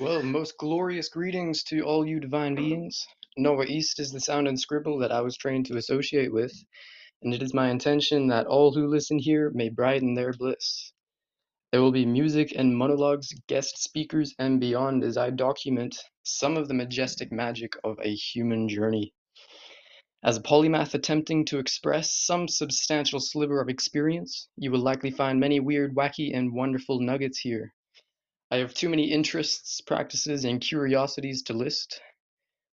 Well, most glorious greetings to all you divine beings. Nova East is the sound and scribble that I was trained to associate with, and it is my intention that all who listen here may brighten their bliss. There will be music and monologues, guest speakers, and beyond as I document some of the majestic magic of a human journey. As a polymath attempting to express some substantial sliver of experience, you will likely find many weird, wacky, and wonderful nuggets here. I have too many interests, practices, and curiosities to list,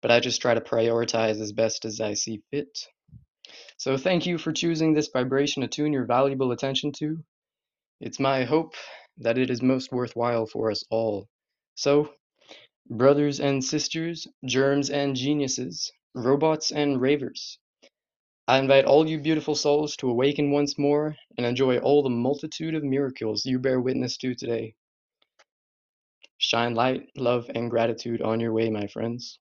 but I just try to prioritize as best as I see fit. So thank you for choosing this vibration to tune your valuable attention to. It's my hope that it is most worthwhile for us all. So, brothers and sisters, germs and geniuses, robots and ravers, I invite all you beautiful souls to awaken once more and enjoy all the multitude of miracles you bear witness to today. Shine light, love, and gratitude on your way, my friends.